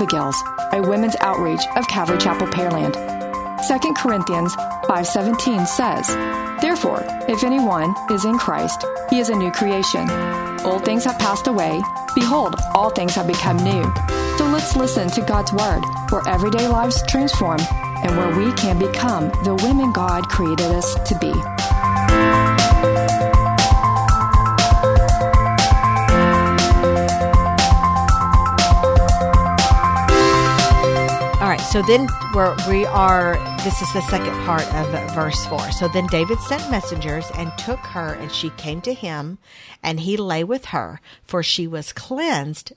Abigail's, a women's outreach of Calvary Chapel Pearland. 2 Corinthians 5:17 says, "Therefore, if anyone is in Christ, he is a new creation. Old things have passed away; behold, all things have become new." So let's listen to God's word, where everyday lives transform and where we can become the women God created us to be. So then we're, we are, this is the second part of verse 4. So then David sent messengers and took her, and she came to him, and he lay with her, for she was cleansed.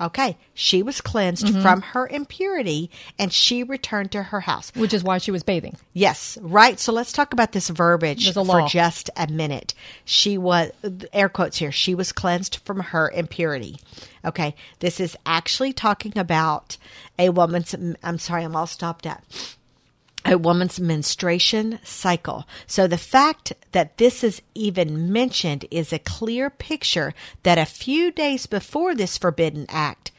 Okay, she was cleansed Mm-hmm. from her impurity, and she returned to her house. Which is why she was bathing. Yes, right. So let's talk about this verbiage for just a minute. She was, air quotes here, she was cleansed from her impurity. Okay, this is actually talking about a woman's, I'm sorry, I'm all stopped at. A woman's menstruation cycle. So the fact that this is even mentioned is a clear picture that a few days before this forbidden act,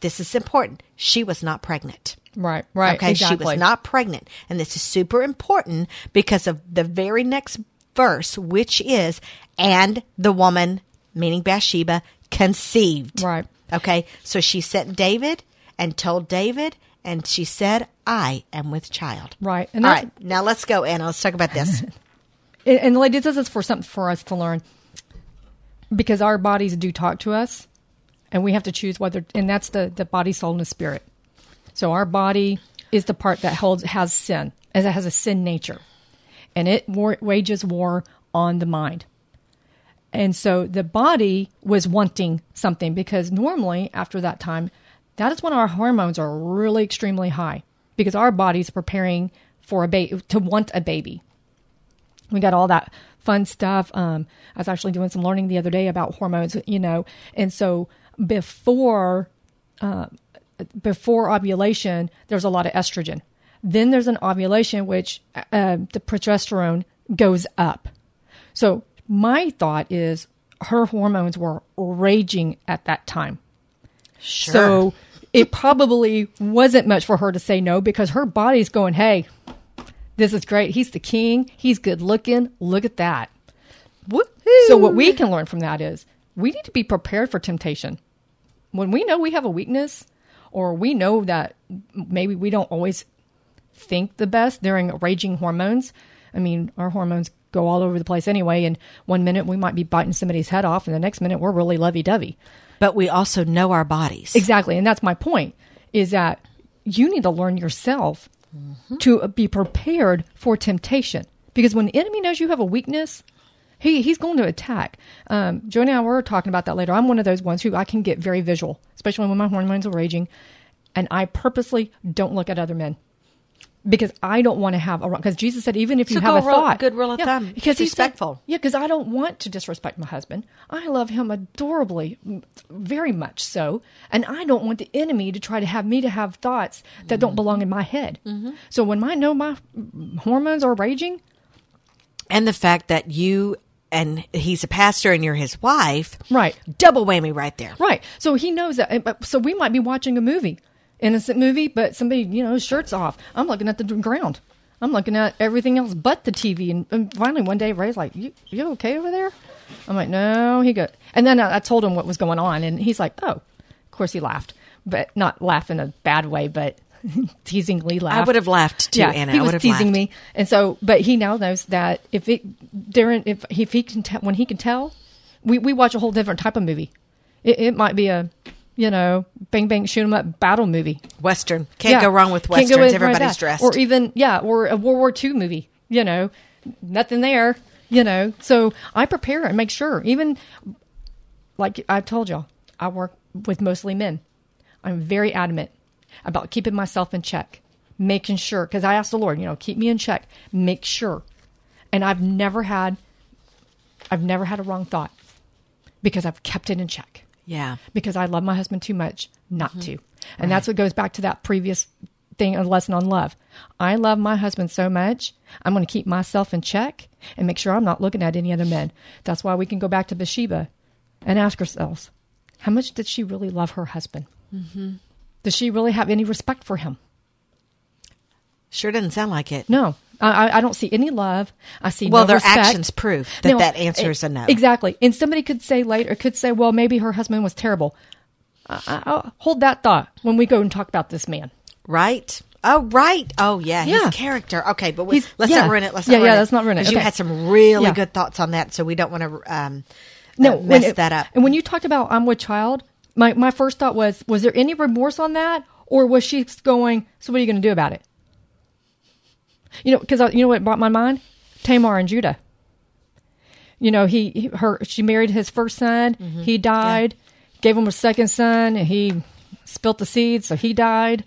this is important, she was not pregnant. Right, right. Okay, she was not pregnant. And this is super important because of the very next verse, which is, and the woman, meaning Bathsheba, conceived. Right. Okay, so she sent David and told David, and she said, I am with child. Right, and All right, now let's go, Anna. Let's talk about this. And, and ladies, this is for something for us to learn because our bodies do talk to us, and we have to choose whether. And that's the the body, soul, and the spirit. So our body is the part that holds has sin, as it has a sin nature, and it war, wages war on the mind. And so the body was wanting something because normally after that time, that is when our hormones are really extremely high because our body's preparing for a baby to want a baby. We got all that fun stuff. Um, I was actually doing some learning the other day about hormones, you know, and so before uh, before ovulation, there's a lot of estrogen. Then there's an ovulation, which uh, the progesterone goes up. So my thought is her hormones were raging at that time. Sure. So it probably wasn't much for her to say no because her body's going, hey, this is great. He's the king. He's good looking. Look at that. So what we can learn from that is we need to be prepared for temptation. When we know we have a weakness or we know that maybe we don't always think the best during raging hormones. I mean, our hormones go all over the place anyway, and one minute we might be biting somebody's head off, and the next minute we're really lovey dovey. but we also know our bodies. Exactly, and that's my point: is that you need to learn yourself to be prepared for temptation, because when the enemy knows you have a weakness, he he's going to attack. Um, Joni and I were talking about that later. I'm one of those ones who I can get very visual, especially when my hormones are raging, and I purposely don't look at other men. Because I don't want to have a wrong. because Jesus said even if you So have go a rule- thought, good rule of thumb. because he's he said- respectful. yeah, because I don't want to disrespect my husband. I love him adorably, very much so, and I don't want the enemy to try to have me to have thoughts that don't mm-hmm. belong in my head. Mm-hmm. So when I know my mm, hormones are raging, And the fact that you and he's a pastor and you're his wife. Right. Double whammy right there. right? So he knows that. Uh, so we might be watching a movie, innocent movie, but somebody, you know, shirts off. I'm looking at the ground. I'm looking at everything else but the TV. And, and finally, one day, Ray's like, "You, you okay over there?" I'm like, "No." He go, and then I, I told him what was going on, and he's like, "Oh." Of course, he laughed, but not laugh in a bad way, but teasingly laughed. I would have laughed too, yeah, Anna. he I was would have teasing laughed. me, and so, but he now knows that if it during if if he can tell when he can tell, we we watch a whole different type of movie. It, it might be a you know bang bang shoot 'em up battle movie. Western. Can't Yeah. go wrong with westerns. with- Everybody's that. dressed. or even yeah, or a World War II movie. You know, nothing there. You know, so I prepare and make sure. Even like I've told y'all, I work with mostly men. I'm very adamant about keeping myself in check, making sure, because I asked the Lord, you know, keep me in check, make sure. And I've never had, I've never had a wrong thought because I've kept it in check yeah. because I love my husband too much not to. And that's what goes back to that previous thing, a lesson on love. I love my husband so much, I'm going to keep myself in check and make sure I'm not looking at any other men. That's why we can go back to Bathsheba and ask ourselves, how much did she really love her husband? Mm-hmm. Does she really have any respect for him? Sure doesn't sound like it. No. I, I- don't see any love. I see Well, no their respect. actions prove that No, that answer is a e- no. Exactly. And somebody could say later, could say, well, maybe her husband was terrible. I, I, I'll hold that thought when we go and talk about this man. Right? Oh, right. Oh, yeah. Yeah. His character. Okay, but we, He's- let's yeah. not ruin it. Let's Yeah, not ruin yeah, it. let's not ruin it. 'Cause You had some really Yeah. good thoughts on that, so we don't want to um, No, uh, mess it- that up. And when you talked about I'm with child, my, my first thought was, was there any remorse on that? Or was she going, so what are you going to do about it? You know, because you know what brought my mind? Tamar and Judah. You know, he, he her she married his first son. Mm-hmm. He died. Gave him a second son, and he spilt the seed, so he died.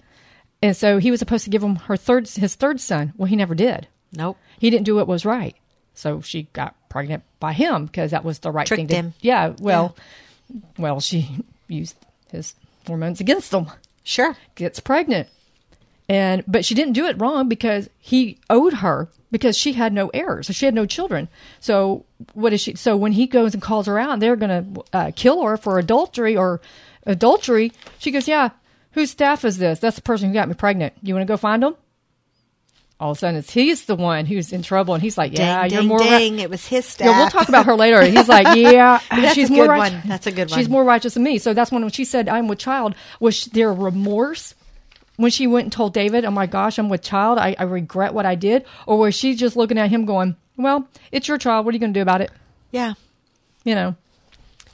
And so he was supposed to give him her third his third son. Well, he never did. Nope. He didn't do what was right. So she got pregnant by him because that was the right Tricked thing to him. Yeah, well, well, she used his hormones against him. Sure. Gets pregnant. And but she didn't do it wrong because he owed her because she had no heirs. So she had no children. So what is she so when he goes and calls her out, they're going to uh, kill her for adultery or adultery. She goes, "Yeah, whose staff is this? That's the person who got me pregnant. You want to go find him?" All of a sudden, it's he's the one who's in trouble, and he's like, "Yeah, you're more ding. It was his staff. yeah, we'll talk about her later. He's like, yeah, she's more good right- one. That's a good one. She's more righteous than me. So that's when when she said, "I'm with child." Was there remorse when she went and told David, "Oh my gosh, I'm with child. I, I regret what I did," or was she just looking at him going, "Well, it's your child. What are you going to do about it?" Yeah. You know,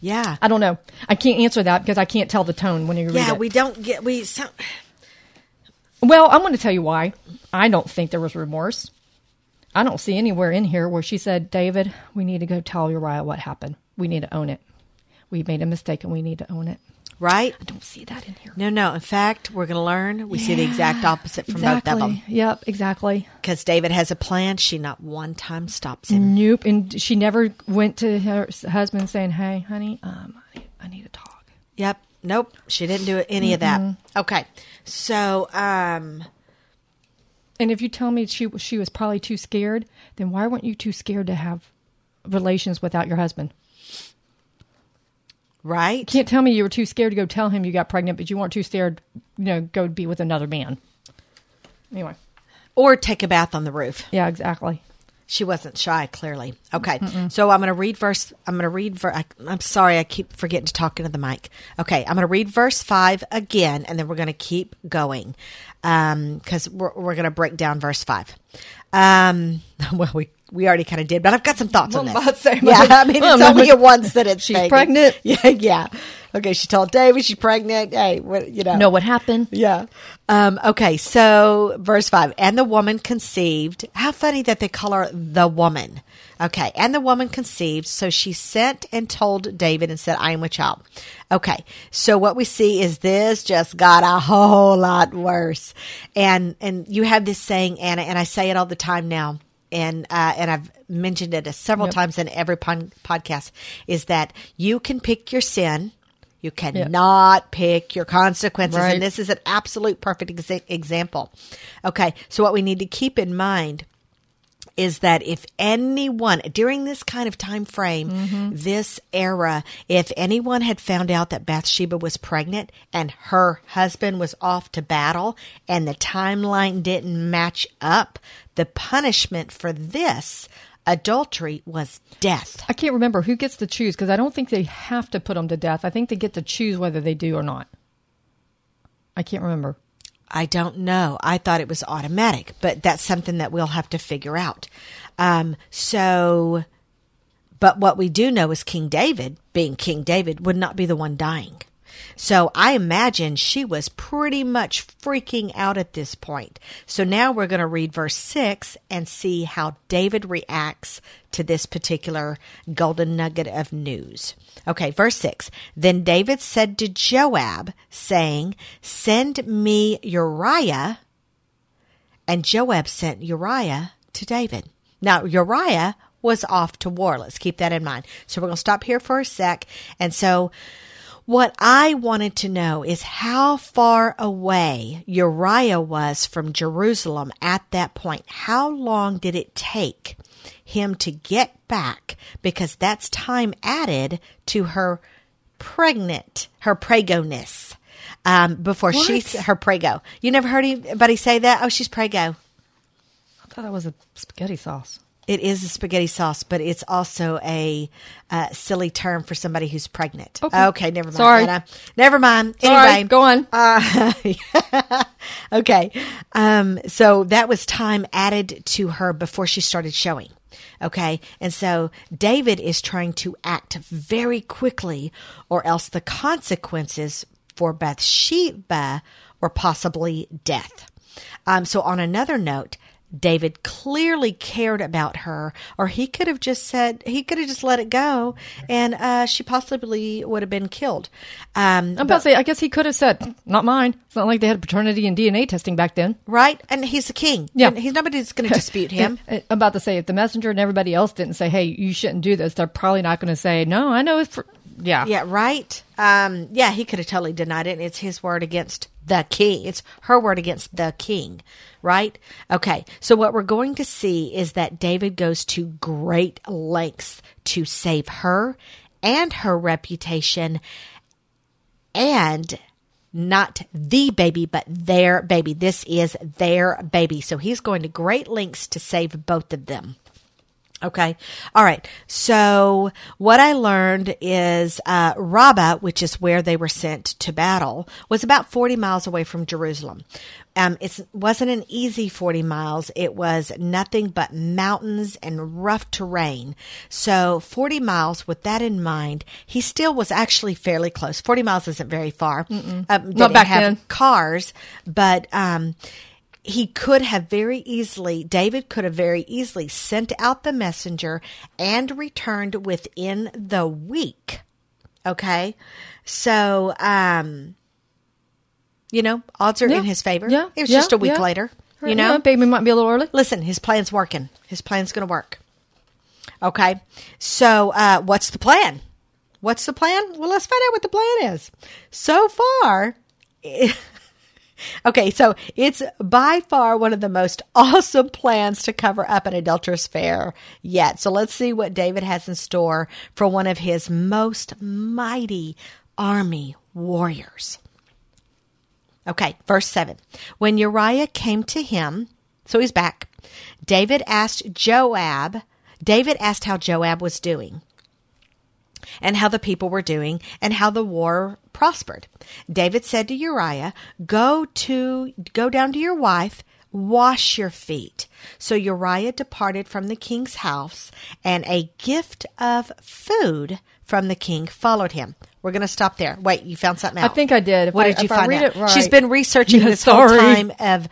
Yeah. I don't know. I can't answer that because I can't tell the tone when you read Yeah, it. we don't get we so, Well, I'm going to tell you why. I don't think there was remorse. I don't see anywhere in here where she said, David, we need to go tell Uriah what happened. We need to own it. We made a mistake and we need to own it. Right? I don't see that in here. No, no. In fact, we're going to learn. We see the exact opposite from both of them. Yep, exactly. Because David has a plan. She not one time stops him. Nope. And she never went to her husband saying, hey, honey, um, I need, I need to talk. Yep. Nope. She didn't do any of that. Okay. So, um, And if you tell me she, she was probably too scared, then why weren't you too scared to have relations without your husband? Right? can't tell me you were too scared to go tell him you got pregnant, but you weren't too scared, you know, go be with another man. Anyway, Or take a bath on the roof. yeah, exactly. She wasn't shy, clearly. Okay, so I'm going to read verse. I'm going to read. Ver, I, I'm sorry, I keep forgetting to talk into the mic. Okay, I'm going to read verse five again, and then we're going to keep going because we're we're going to break down verse five. Um, well, we we already kind of did, but I've got some thoughts on this. I'm about to say, yeah, I mean, it's only a one sentence. she's thing. pregnant. Yeah, yeah. Okay, she told David she's pregnant. Hey, what you know? Know what happened? Yeah. Um, okay, so verse 5 and the woman conceived. How funny that they call her the woman. Okay, and the woman conceived, so she sent and told David and said, I am with child. Okay, so what we see is this just got a whole lot worse. And and you have this saying, Anna, and I say it all the time now. And uh, and I've mentioned it several Yep. times in every pon- podcast is that you can pick your sin, you cannot pick your consequences, Right. and this is an absolute perfect exa- example. Okay, so what we need to keep in mind is that if anyone during this kind of time frame, Mm-hmm. this era, if anyone had found out that Bathsheba was pregnant and her husband was off to battle and the timeline didn't match up, the punishment for this adultery was death. I can't remember who gets to choose because I don't think they have to put them to death. I think they get to choose whether they do or not. I can't remember. I don't know. I thought it was automatic, but that's something that we'll have to figure out. Um, so, but what we do know is King David, being King David, would not be the one dying. So I imagine she was pretty much freaking out at this point. So now we're going to read verse 6 and see how David reacts to this particular golden nugget of news. Okay, verse 6. Then David said to Joab, saying, Send me Uriah. And Joab sent Uriah to David. Now, Uriah was off to war. Let's keep that in mind. So we're going to stop here for a sec. And so, what I wanted to know is how far away Uriah was from Jerusalem at that point. How long did it take him to get back? Because that's time added to her pregnant, her pregoness. um, before she What? her prego. You never heard anybody say that? Oh, she's prego. I thought that was a spaghetti sauce. It is a spaghetti sauce, but it's also a uh, silly term for somebody who's pregnant. Okay. never mind. Sorry. Anna. Never mind. Sorry, anyway, go on. Uh, okay. Um, so that was time added to her before she started showing. Okay. And so David is trying to act very quickly, or else the consequences for Bathsheba were possibly death. Um, so, on another note, David clearly cared about her, or he could have just said, he could have just let it go, and uh, she possibly would have been killed. Um, I'm about to say, I guess he could have said, "Not mine." It's not like they had paternity and DNA testing back then. right? And he's the king. Yeah. And he's nobody's going to dispute him. I'm about to say, if the messenger and everybody else didn't say, "Hey, you shouldn't do this," they're probably not going to say, "No, I know it's for." Yeah, Yeah, right. Um, yeah, he could have totally denied it. It's his word against the king. It's her word against the king, right? Okay. So what we're going to see is that David goes to great lengths to save her and her reputation and not the baby, but their baby. This is their baby. So he's going to great lengths to save both of them. Okay. All right. So what I learned is uh, Rabbah, which is where they were sent to battle, was about 40 miles away from Jerusalem. Um, it wasn't an easy 40 miles. It was nothing but mountains and rough terrain. So 40 miles, with that in mind, he still was actually fairly close. 40 miles isn't very far. Um, didn't back have then. cars, but um, he could have very easily, David could have very easily sent out the messenger and returned within the week. Okay. So, um, you know, odds are Yeah. in his favor. Yeah, It was yeah, just a week yeah. later, you Yeah, know? baby might be a little early. Listen, his plan's working. His plan's going to work. Okay. So, uh, what's the plan? What's the plan? Well, let's find out what the plan is. So far, okay, so it's by far one of the most awesome plans to cover up an adulterous affair yet. So let's see what David has in store for one of his most mighty army warriors. Okay, verse 7. When Uriah came to him, so he's back, David asked Joab, David asked how Joab was doing and how the people were doing and how the war prospered. David said to Uriah, "Go to go down to your wife, wash your feet." So Uriah departed from the king's house, and a gift of food from the king followed him. We're going to stop there. Wait, you found something I think I did. If what I- did you find read out? it right- She's been researching Yeah, this whole time of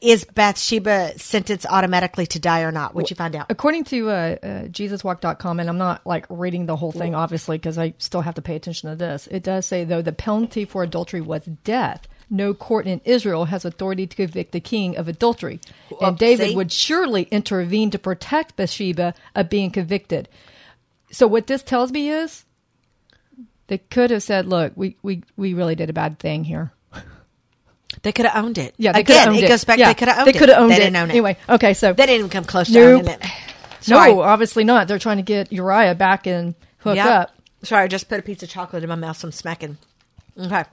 is Bathsheba sentenced automatically to die or not? What'd you find out? According to uh, uh, JesusWalk.com, and I'm not like reading the whole thing, obviously, because I still have to pay attention to this. It does say, though, the penalty for adultery was death. No court in Israel has authority to convict the king of adultery. And David see? would surely intervene to protect Bathsheba of being convicted. So, what this tells me is they could have said, look, we, we, we really did a bad thing here. They could have owned it. Yeah, they could have Again, owned it it. goes back. Yeah, they could have owned they it. could have owned they it. Didn't own it. Anyway, okay, so they didn't even come close to owning it. Sorry. no, obviously not. They're trying to get Uriah back and hook Yep. up. Sorry, I just put a piece of chocolate in my mouth, so I'm smacking. Okay.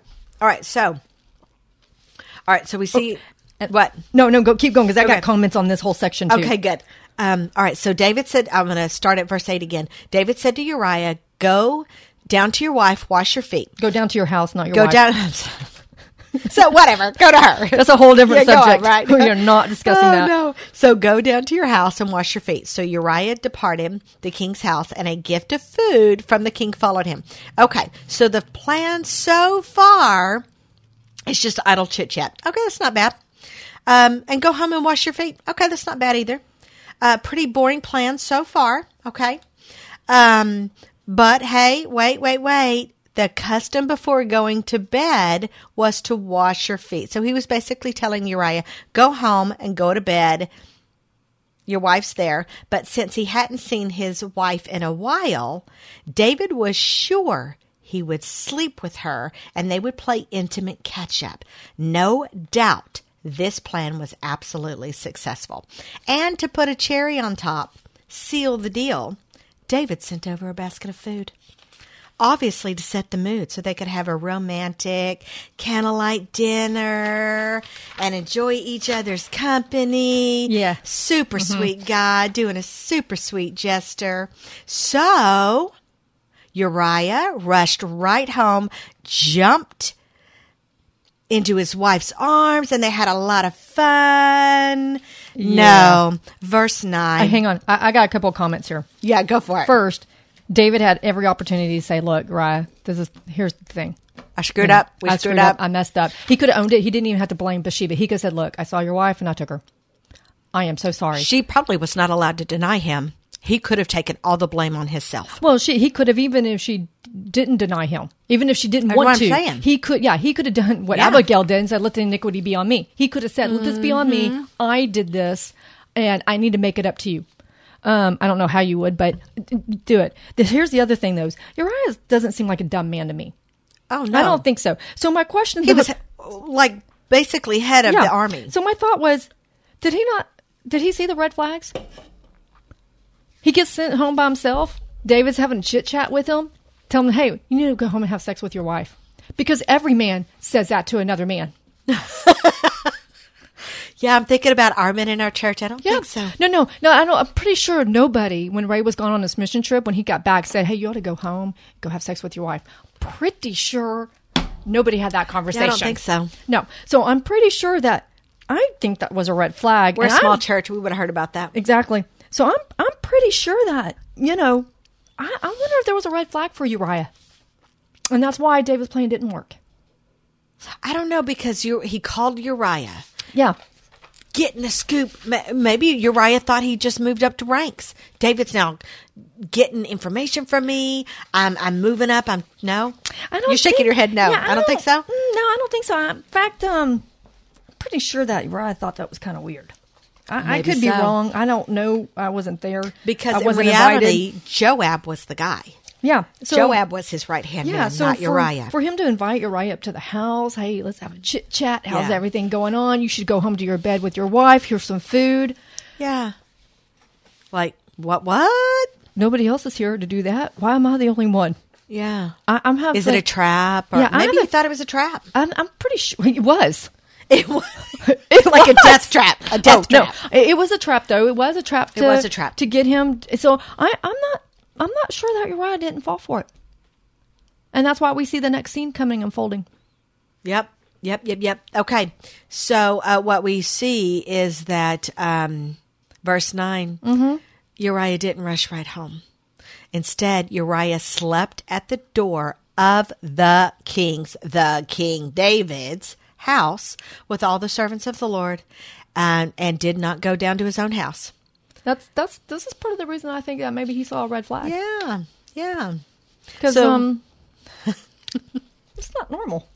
All right. So, all right. So we see what? No, no, go keep going because I Okay. got comments on this whole section too. Okay, good. Um, all right. So David said, I'm going to start at verse 8 again. David said to Uriah, Go down to your wife, wash your feet. Go down to your house, not your wife. Go wife. down. so, whatever. Go to her. That's a whole different Yeah, go on, subject. right? We are not discussing oh, that. No. So go down to your house and wash your feet. So Uriah departed the king's house, and a gift of food from the king followed him. Okay. So the plan so far is just idle chit chat. Okay, that's not bad. Um, and go home and wash your feet. Okay, that's not bad either. Uh, pretty boring plan so far. Okay. Um, but hey, wait, wait, wait. The custom before going to bed was to wash your feet. So he was basically telling Uriah, go home and go to bed. Your wife's there. But since he hadn't seen his wife in a while, David was sure he would sleep with her and they would play intimate catch up. No doubt this plan was absolutely successful. And to put a cherry on top, seal the deal, David sent over a basket of food. obviously to set the mood so they could have a romantic candlelight dinner and enjoy each other's company. Yeah. Super mm-hmm. sweet guy doing a super sweet gesture. So Uriah rushed right home, jumped into his wife's arms, and they had a lot of fun. Yeah. No. Verse 9. Uh, hang on, I, I got a couple of comments here. yeah, go for it. First, David had every opportunity to say, "Look, Raya, this is here's the thing. I screwed up. We I screwed, up. I messed up. He could have owned it. He didn't even have to blame Bathsheba. He could have said, "Look, I saw your wife and I took her. I am so sorry." She probably was not allowed to deny him. He could have taken all the blame on himself. well, she he could have even if she didn't deny him, even if she didn't That's want what I'm to. saying. He could, yeah, he could have done what Yeah. Abigail did and said, "Let the iniquity be on me." He could have said, "Let this be on Mm-hmm. me. I did this, and I need to make it up to you." Um, I don't know how you would, but do it. Here's the other thing, though: Uriah doesn't seem like a dumb man to me. Oh, no. I don't think so. So my question, he was like basically head of the army. So my thought was, did he not? Did he see the red flags? He gets sent home by himself. David's having a chit chat with him. Tell him, hey, you need to go home and have sex with your wife, because every man says that to another man. Yeah, I'm thinking about our men in our church. I don't think so. No, no, no. I don't. I'm pretty sure nobody, when Ray was gone on this mission trip, when he got back, said, "Hey, you ought to go home, go have sex with your wife." Pretty sure nobody had that conversation. i think so. No. So I'm pretty sure that I think that was a red flag. We're a small I'm- church. We would have heard about that. Exactly. So I'm I'm pretty sure that you know, I, I wonder if there was a red flag for Uriah, and that's why David's plan didn't work. I don't know because you he called Uriah. Yeah. Getting the scoop. Maybe Uriah thought he just moved up to ranks. David's now getting information from me. I'm I'm moving up. I'm no. I don't You're shaking think- your head. No, Yeah, I, don't think so. mm, No, I don't think so. In fact, um, I'm pretty sure that Uriah thought that was kind of weird. I, I could be wrong. I don't know. I wasn't there Because I in wasn't reality, invited. Joab was the guy. Yeah. So, Joab was his right hand Yeah, man, so not for, Uriah. for him to invite Uriah up to the house, hey, let's have a chit chat. How's Yeah. everything going on? You should go home to your bed with your wife. Here's some food. yeah. Like what? What? Nobody else is here to do that. Why am I the only one? Yeah. I, I'm having. Is it a trap? Or Yeah, maybe you thought it was a trap. I'm, I'm pretty sure it was. It was like a death trap. A death Oh, no, trap. it, it was a trap though. It was a trap. It To, was a trap. to get him. So I, I'm not. I'm not sure that Uriah didn't fall for it, and that's why we see the next scene coming unfolding. Yep. Yep. Yep. Yep. Okay. So uh, what we see is that um, verse 9 Mm-hmm. Uriah didn't rush right home. Instead, Uriah slept at the door of the king's, the King David's house with all the servants of the Lord, and and did not go down to his own house. That's that's this is part of the reason I think that maybe he saw a red flag. Yeah. Yeah. because So- um, it's not normal.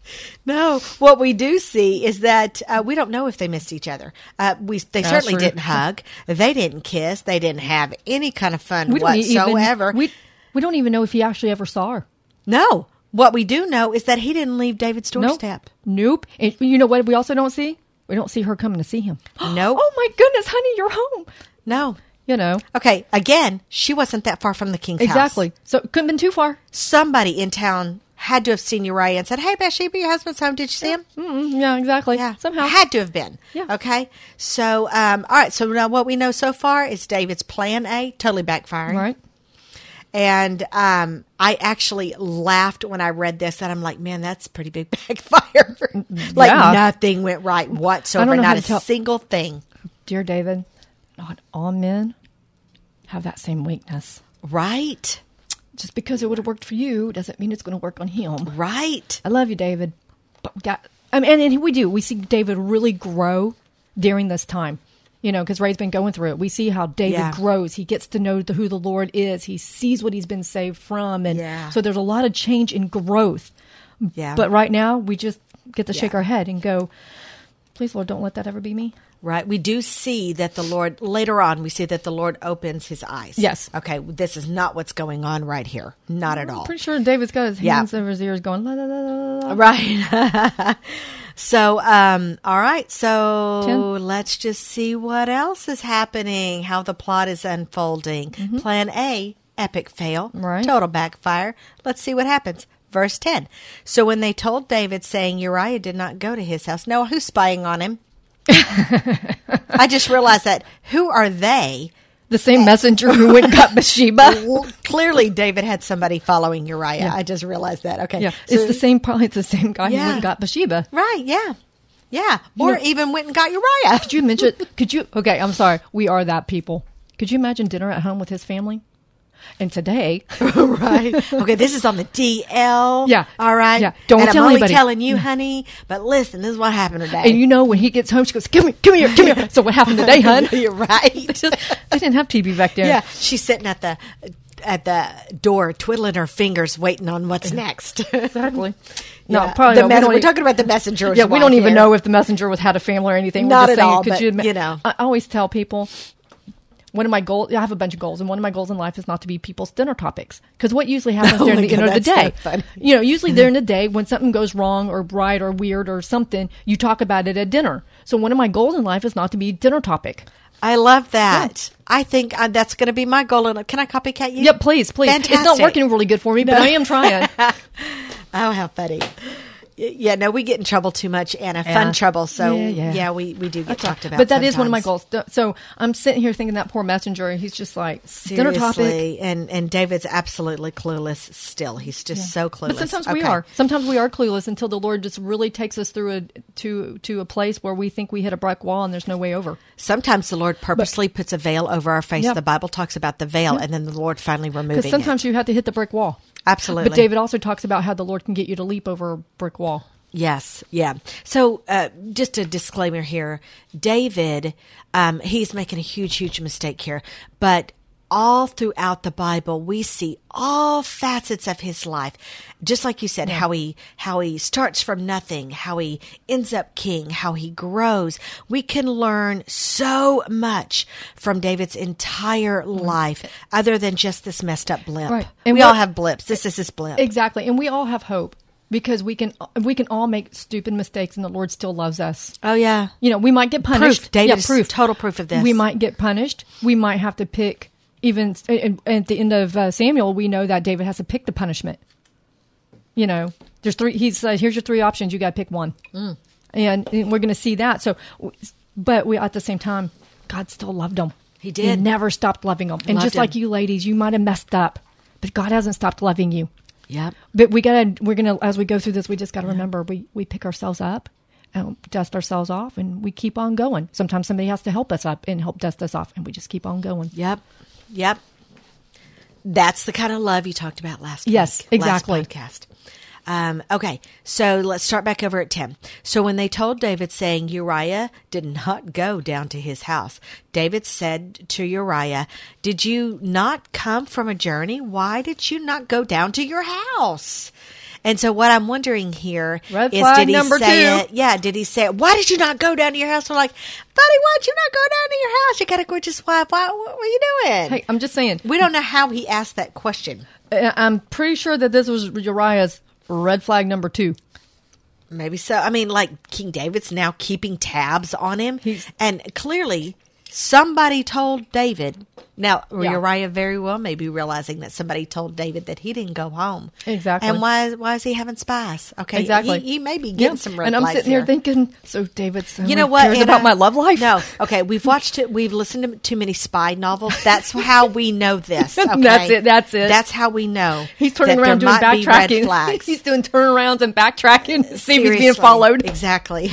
No, what we do see is that uh, we don't know if they missed each other. Uh, we they That's certainly true. didn't hug. They didn't kiss. They didn't have any kind of fun We whatsoever. even we we don't even know if he actually ever saw her. no, what we do know is that he didn't leave David's Nope. doorstep. Nope. And you know what? We also don't see. We don't see her coming to see him. Nope. Oh my goodness, honey, you're home. No. You know Okay, again, she wasn't that far from the king's house. exactly. So it couldn't have been too far. Somebody in town had to have seen Uriah and said, "Hey, Bathsheba, your husband's home. Did you see him?" Mm, yeah, exactly. Yeah, Somehow. had to have been. Yeah. Okay. So, um, all right. So now what we know so far is David's plan A totally backfiring. right. And um, I actually laughed when I read this, and I'm like, man, that's pretty big backfire. like Yeah. nothing went right whatsoever. I don't know how a tell- single thing. Dear David, not all men have that same weakness. Right. Just because it would have worked for you doesn't mean it's going to work on him. Right. I love you, David. But we got, I mean, and, and we do. We see David really grow during this time. You know, because Ray's been going through it. We see how David Yeah. grows. He gets to know the, who the Lord is. He sees what he's been saved from, and Yeah. so there's a lot of change and growth. Yeah. But right now, we just get to shake our head and go, "Please, Lord, don't let that ever be me." Right. We do see that the Lord, later on, we see that the Lord opens his eyes. Yes. Okay. This is not what's going on right here. Not at all. Pretty sure David's got his Yeah. hands over his ears, going, la, la, la. Right. so, um, all right. So Ten. let's just see what else is happening, how the plot is unfolding. Mm-hmm. Plan A Epic fail. Right. Total backfire. Let's see what happens. Verse 10. So when they told David, saying Uriah did not go to his house, Now, who's spying on him? I just realized that. Who are they? The same messenger who went and got Bathsheba. Well, clearly, David had somebody following Uriah. I just realized that. Okay. Yeah, So- it's the same. Probably it's the same guy who went and got Bathsheba. Right. Yeah. Yeah. Or know- even went and got Uriah. Could you mention? Could you? Okay, I'm sorry. We are that people. Could you imagine dinner at home with his family? And today, right. Okay, this is on the DL. Yeah. All right. Yeah. Don't and tell I'm only anybody. telling you, honey. But listen, this is what happened today. and you know when he gets home, she goes, "Come here, come here, come here." So what happened today, hun? You're right. they didn't have TV back then. yeah. She's sitting at the at the door, twiddling her fingers, waiting on what's next. exactly. No, Yeah. probably The. We mes- don't we're e- talking about the messenger. Yeah, we don't even know if the messenger was had a family or anything. We're Not just at saying, all, could but, you, admit- you know. I always tell people one of my goals. I have a bunch of goals, and one of my goals in life is not to be people's dinner topics. Because what usually happens Oh during the end of the day, you know, usually during the day when something goes wrong or right or weird or something, you talk about it at dinner. So one of my goals in life is not to be dinner topic. I love that. I think uh, that's going to be my goal. And can I copycat you? Yeah, please, please. It's not working really good for me, but I am trying. Oh, how funny. Yeah, no, we get in trouble too much, Anna. Yeah. Fun trouble. So, Yeah, yeah, yeah. we, we do get talked about. But that is one of my goals. So I'm sitting here thinking that poor messenger. He's just like dinner topic. Seriously, and and David's absolutely clueless. Still, he's just so clueless. But sometimes we are. Sometimes we are clueless until the Lord just really takes us through a to to a place where we think we hit a brick wall and there's no way over. Sometimes the Lord purposely puts a veil over our face. The Bible talks about the veil, and then the Lord finally removing it. Because sometimes you have to hit the brick wall. Absolutely. But David also talks about how the Lord can get you to leap over a brick wall. Yes, yeah. So, uh, just a disclaimer here: David, um, he's making a huge, huge mistake here. But all throughout the Bible, we see all facets of his life, just like you said, how he how he starts from nothing, how he ends up king, how he grows. We can learn so much from David's entire life, other than just this messed up blip. Right. And we all have blips. This is his blip. Exactly, and we all have hope because we can we can all make stupid mistakes and the Lord still loves us. oh yeah. You know, we might get punished. Proof. David yeah, proof. total proof of this. We might get punished. We might have to pick. Even at the end of uh, Samuel, we know that David has to pick the punishment. You know, there's three. He said, "Here's your three options. You got to pick one." Mm. And, and we're going to see that. So, but we at the same time, God still loved him. He did. He never stopped loving him. And Loved just like him. you ladies, you might have messed up, but God hasn't stopped loving you. Yep. But we gotta, we're gonna, as we go through this, we just gotta remember we we pick ourselves up, and dust ourselves off, and we keep on going. Sometimes somebody has to help us up and help dust us off, and we just keep on going. Yep. Yep. That's the kind of love you talked about last Yes, week. exactly. Last podcast. Um, okay, so let's start back over at 10. So when they told David, saying Uriah did not go down to his house, David said to Uriah, Did you not come from a journey? Why did you not go down to your house? And so what I'm wondering here is, Red flag did he say two. it? Yeah, did he say it? Why did you not go down to your house? We're like, buddy, why'd you not go down to your house? You got a gorgeous wife. Why, what were you doing? Hey, I'm just saying. We don't know how he asked that question. I- I'm pretty sure that this was Uriah's red flag number two. Maybe so. I mean, like King David's now keeping tabs on him, He's- and clearly somebody told David. Now Yeah. Uriah very well may be realizing that somebody told David that he didn't go home. Exactly. And why? Why is he having spies? Okay. Exactly. He, he may be getting Yeah. some red and I'm sitting here thinking, so David, You know what? Cares about my love life? No. Okay. We've watched it. We've listened to too many spy novels. That's how we know this. Okay? That's it, that's it. That's how we know. He's turning around doing backtracking. he's doing turnarounds and backtracking to see if he's being followed. Exactly.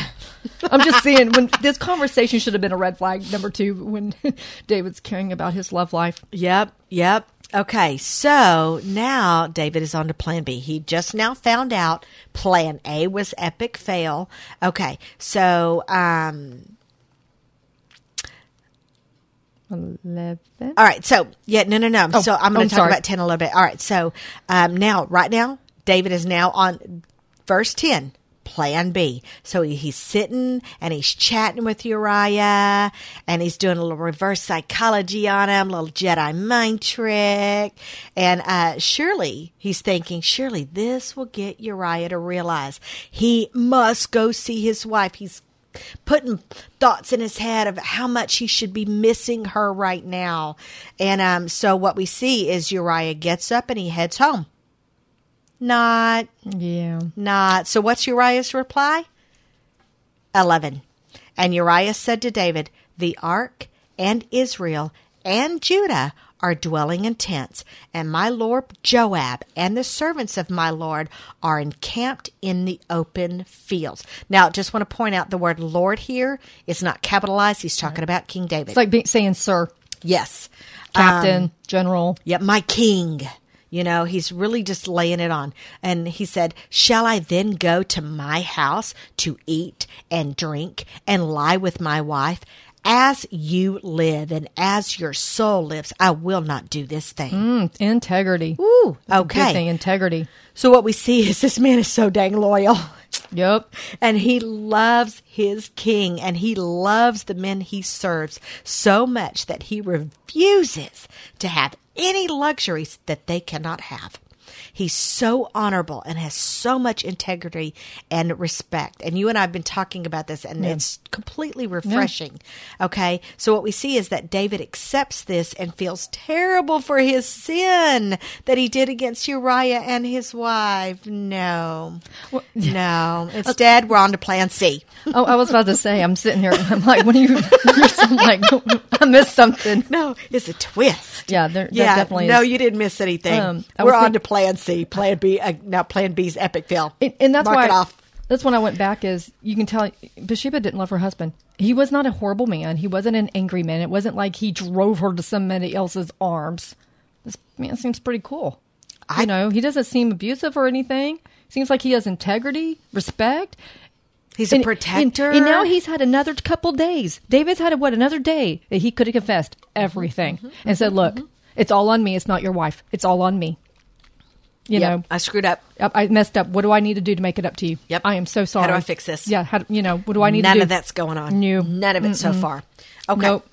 I'm just saying, when this conversation should have been a red flag number two when David's caring about his love life. Yep, yep. Okay, so now David is on to plan B. He just now found out plan A was epic fail. Okay, so um Eleven. all right, so yeah, no no no. Oh, so I'm going to talk sorry. about 10 a little bit. All right, so um now right now David is now on verse 10. Plan B. So he's sitting and he's chatting with Uriah and he's doing a little reverse psychology on him, little Jedi mind trick. And uh, surely he's thinking, surely this will get Uriah to realize he must go see his wife. He's putting thoughts in his head of how much he should be missing her right now. And um, so what we see is Uriah gets up and he heads home. Not, Yeah. not. So what's Uriah's reply? 11. And Uriah said to David, The ark and Israel and Judah are dwelling in tents, and my lord Joab and the servants of my lord are encamped in the open fields. Now, just want to point out the word Lord here is not capitalized. He's talking about King David. It's like being, saying sir, yes. captain, Um, general. Yep, my king. You know, he's really just laying it on. And he said, Shall I then go to my house to eat and drink and lie with my wife? As you live and as your soul lives, I will not do this thing. Mm, integrity. Ooh, thing, okay. integrity. So what we see is this man is so dang loyal. Yep. And he loves his king and he loves the men he serves so much that he refuses to have any luxuries that they cannot have. He's so honorable and has so much integrity and respect. And you and I have been talking about this, and it's completely refreshing. Okay. So, what we see is that David accepts this and feels terrible for his sin that he did against Uriah and his wife. No. No. Instead, we're on to plan C. Oh, I was about to say, I'm sitting here. I'm like, when you, you're so like, I missed something. No, it's a twist. Yeah, there, Yeah, there definitely no, is. you didn't miss anything. Um, We're on to Plan C. Plan B. Uh, now, Plan B's epic fail. And, and that's Mark why it off. that's when I went back. Is you can tell Bathsheba didn't love her husband. He was not a horrible man. He wasn't an angry man. It wasn't like he drove her to somebody else's arms. This man seems pretty cool. I- you know, he doesn't seem abusive or anything. Seems like he has integrity, respect. He's a protector. And, and now he's had another couple days. David's had what another day that he could have confessed everything Mm-hmm, and said, "Look, it's all on me. It's not your wife. It's all on me." You Yep, know, I screwed up. I messed up. What do I need to do to make it up to you? Yep. I am so sorry. How do I fix this? Yeah. How, you know, what do I need None to do? of that's going on. No. None of it so far. Okay. Nope.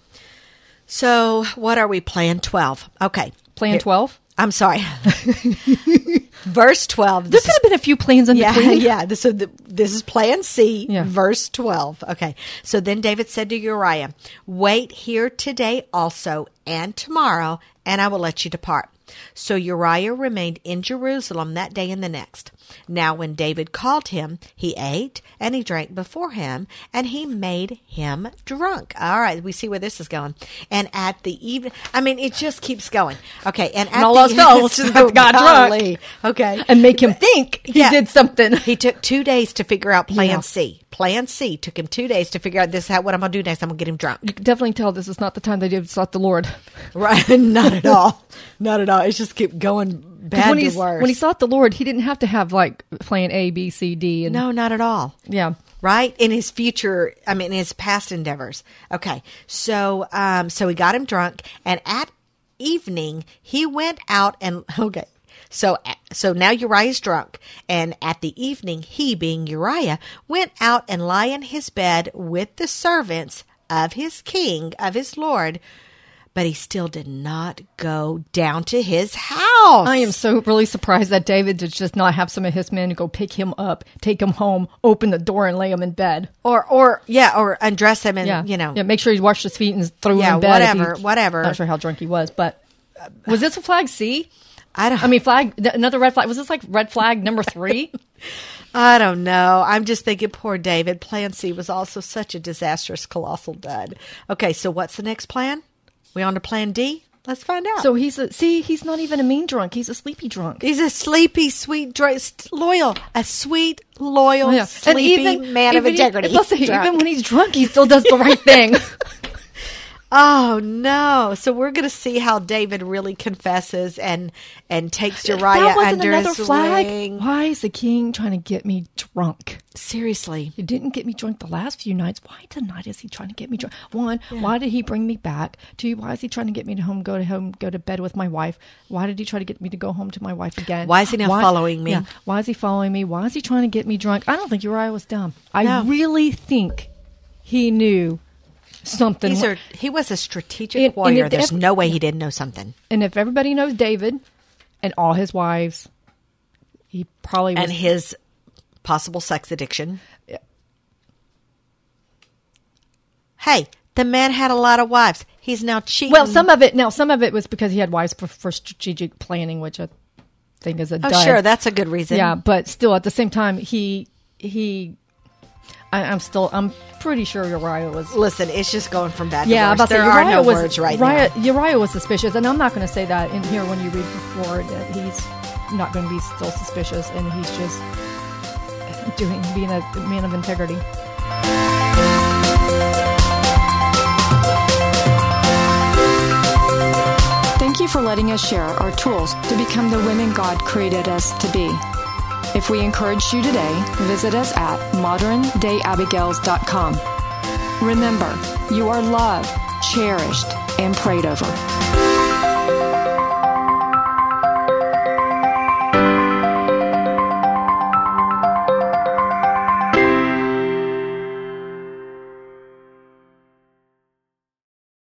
So, what are we? Plan 12. Okay. Plan 12? I'm sorry. Verse 12. There This could have been a few plans in yeah, between. yeah. This, so the, this is Plan C, Yeah. verse 12. Okay. So then David said to Uriah, Wait here today also and tomorrow, and I will let you depart. So Uriah remained in Jerusalem that day and the next. Now, when David called him, he ate and he drank before him, and he made him drunk. All right, we see where this is going. And at the evening, I mean, it just keeps going. Okay, and at all the else goes, just got drunk. Okay, And make him think he Yeah. did something. he took two days to figure out Plan Yeah. C. Plan C took him two days to figure out this. How what I'm gonna do next? I'm gonna get him drunk. You can definitely tell this is not the time they did sought the Lord. Right? Not at all. Not at all. It's just kept going bad when, to he's, worse. when he sought the Lord, he didn't have to have like plan A, B, C, D. And no, not at all. Yeah. Right in his future, I mean, in his past endeavors. Okay, so um, so he got him drunk, and at evening he went out and okay. So, so now Uriah's drunk, and at the evening, he, being Uriah, went out and lie in his bed with the servants of his king, of his lord, but he still did not go down to his house. I am so really surprised that David did just not have some of his men go pick him up, take him home, open the door, and lay him in bed. or, or yeah, or undress him and Yeah, you know, yeah. Make sure he washed his feet and threw Yeah, him in bed. if he- whatever, whatever. Not sure how drunk he was, but was this a flag C? I don't. I mean, flag another red flag. Was this like red flag number three? I don't know. I'm just thinking, poor David. Plan C was also such a disastrous, colossal dud. Okay, so what's the next plan? We on to Plan D? Let's find out. so he's a see. He's not even a mean drunk. He's a sleepy drunk. he's a sleepy, sweet, st- loyal, a sweet, loyal, Yeah. sleepy man of even he- integrity. listen, Drunk. even when he's drunk, he still does the right thing. Oh no! So we're going to see how David really confesses and and takes Uriah under his flag. wing. Why is the king trying to get me drunk? Seriously, He didn't get me drunk the last few nights. Why tonight is he trying to get me drunk? One, why did he bring me back? Two, why is he trying to get me to home, go to home, go to bed with my wife? Why did he try to get me to go home to my wife again? Why is he now following me? Yeah, why is he following me? Why is he trying to get me drunk? I don't think Uriah was dumb. I really think he knew something. these are he was a strategic And- and warrior. if There's ev- no way he didn't know something. and if everybody knows David and all his wives, he probably was. and his possible sex addiction. Hey, the man had a lot of wives. He's now cheating. Well, some of it now, some of it was because he had wives for, for strategic planning, which I think is a Oh, dud. sure, that's a good reason. yeah, but still, at the same time, he he. I, I'm still. I'm pretty sure Uriah was. Listen, it's just going from bad Yeah, to I'm worse. about to say there are Uriah no was words right Uriah, now. Uriah was suspicious, and I'm not going to say that in here when you read before that he's not going to be still suspicious, and he's just doing being a man of integrity. Thank you for letting us share our tools to become the women God created us to be. If we encouraged you today, visit us at moderndayabigails.com. Remember, you are loved, cherished, and prayed over.